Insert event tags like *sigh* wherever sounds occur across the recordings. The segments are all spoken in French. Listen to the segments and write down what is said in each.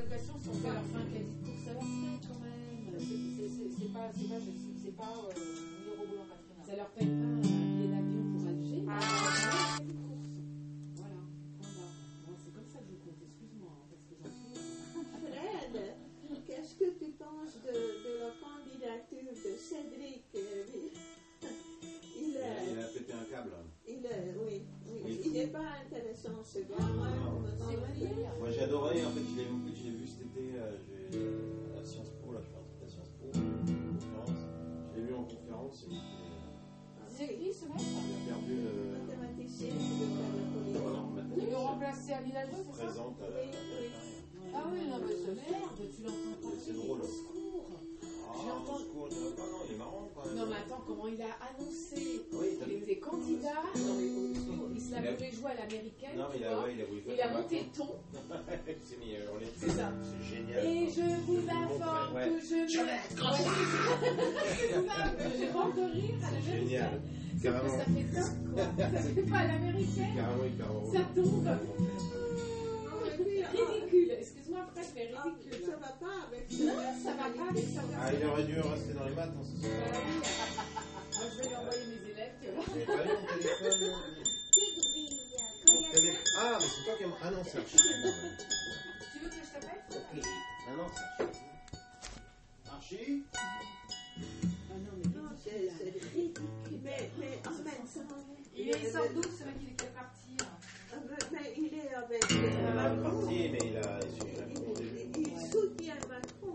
location, si on fait leur fin quasi course, ça quand même. C'est- c'est- pas, c'est pas, c'est pas euh, ni Roboulon Katrina. Ça leur paye pas un billet d'avion pour Alger. Ah. une course. Voilà. Voilà. C'est comme ça que je compte, excuse-moi, hein, parce que j'en fais. Fred, qu'est-ce que tu penses de, de la candidature de Cédric euh, *laughs* il, Il a, est- il a pété un câble. il est- oui, oui, Il est il n'est pas intéressant ce gars. Moi, Non, non, C'est non, vrai. Moi j'ai adoré, en fait je l'ai vu cet été euh, j'ai, euh, à Sciences Po, là je fais un truc à Sciences Po, une conférence. Je l'ai vu en conférence, était, euh, C'est qui ce mec il a perdu le. mathématicien mathématiques. l'ont remplacé à Village, Il se c'est ça? Présente à la. Oui, oui. Ah oui, non, mais ce. Merde, tu l'entends pas. C'est drôle. Au secours. Comment il a annoncé Oui, candidat mais au secours. Il se la voulait jouer à l'américaine. Non, mais tu il a, vois. ouais, il a voulu faire Il a comme monté ton. *laughs* C'est ça. C'est génial. Et je vous informe Ouais. que je Je vais être C'est ça, *laughs* j'ai pas encore rire à C'est l'américaine. génial. Ça fait ça, quoi. *laughs* Ça fait pas à l'américaine. Ça tombe. Ah, Ridicule. Excuse-moi, Fred, mais ah, ridicule. ça va pas ça va pas avec ça. Ah, il aurait dû rester dans les maths. Hein, ce soir. Oui. Moi, je vais lui envoyer mes élèves, tu vois. J'ai pas eu mon téléphone. non. Mon télé- Ah, mais c'est toi qui as. Ah non, c'est Archie. Tu veux que je t'appelle Ok. Ah non, c'est Archie. Archie Ah non, mais Non, c'est ridicule. Mais, mais en même temps, Il est sort d'où ce mec Il est parti Ah, mais, mais il est avec Il euh, est parti, mais il a. Il, il a Il, commandé. il- il soutient Macron.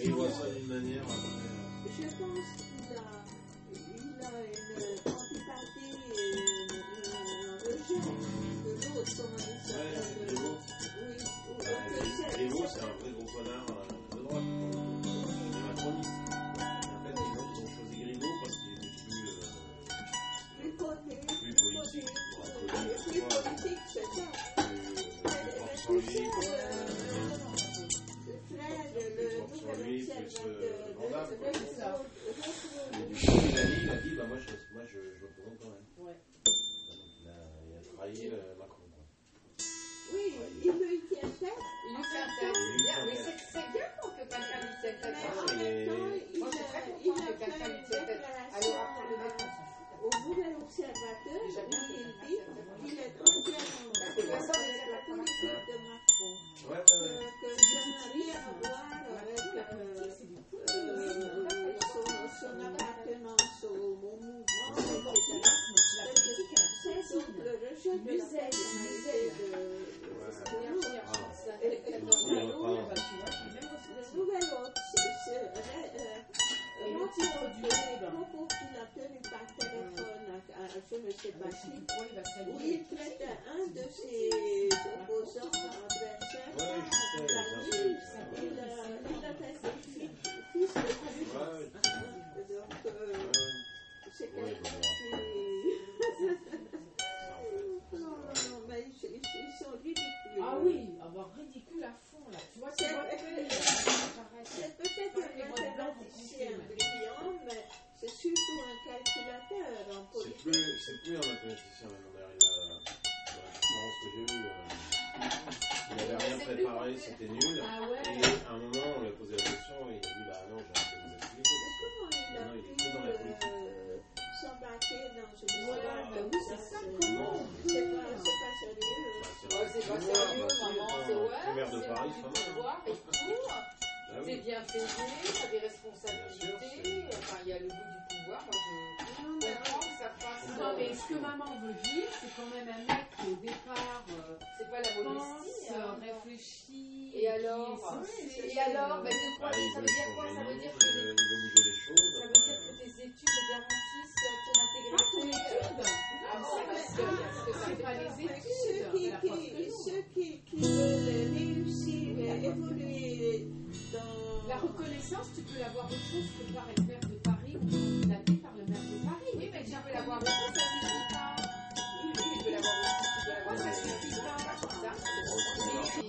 Et du coup, il a dit, il a dit, bah moi je, moi, je, je me présente quand même. Ouais. Il a, il a trahi euh, Macron. Quoi. Oui, il lui tient tête, Il lui fait un tête. Mais c'est c'est bien pour que quelqu'un lui tienne tête. mais en même temps, il Moi, je suis très contente que quelqu'un lui tienne tête. Alors après, le au nouvel observateur Déjà où bien que il dit qu'il est entièrement Parce que d'accord personne ne avec sait la de Macron. Ouais, ouais, que, ouais. A tenu par téléphone à, à je ne sais pas Si qui, tu crois, il va se où il traite un de ses opposants adversaires. Il a, il a fait ses fils fils de ouais. Donc, euh, c'est quelqu'un qui... fait. Non, non, non, mais ils, sont ridicules. Ah oui, avoir ridicule à fond là. Tu vois, C'est- plus, c'est plus un mathématicien maintenant. A, dans la conférence que j'ai eue, euh, il n'avait rien préparé, c'était nul. Ah Et à un moment, on lui a posé la question et il a dit Bah non, j'ai arrêté mes activités. Mais comment il a Non, il est dans la politique. euh, s'embarquer dans histoire bah oui, c'est ça, c'est- comment C'est pas, sérieux. C'est pas sérieux, maman, c'est ouais. Le maire de c'est Paris, c'est *laughs* Ah oui. bien payé, t'as des responsabilités, enfin il y a le mais ce que maman veut dire, c'est quand même un mec qui au départ euh, c'est pas la pense, euh, hein. réfléchit. Et alors qui est censé, Et alors, de quoi Ah, il Ça veut dire quoi Ça veut dire que il veut il veut bouger les choses. ça veut après, dire que euh, tes études garantissent ton Pas ton intégrité. étude. Ah bon, parce que- parce que c'est pas les études. ceux qui, qui veulent réussir, évoluer dans... La reconnaissance, tu peux l'avoir autre chose que par être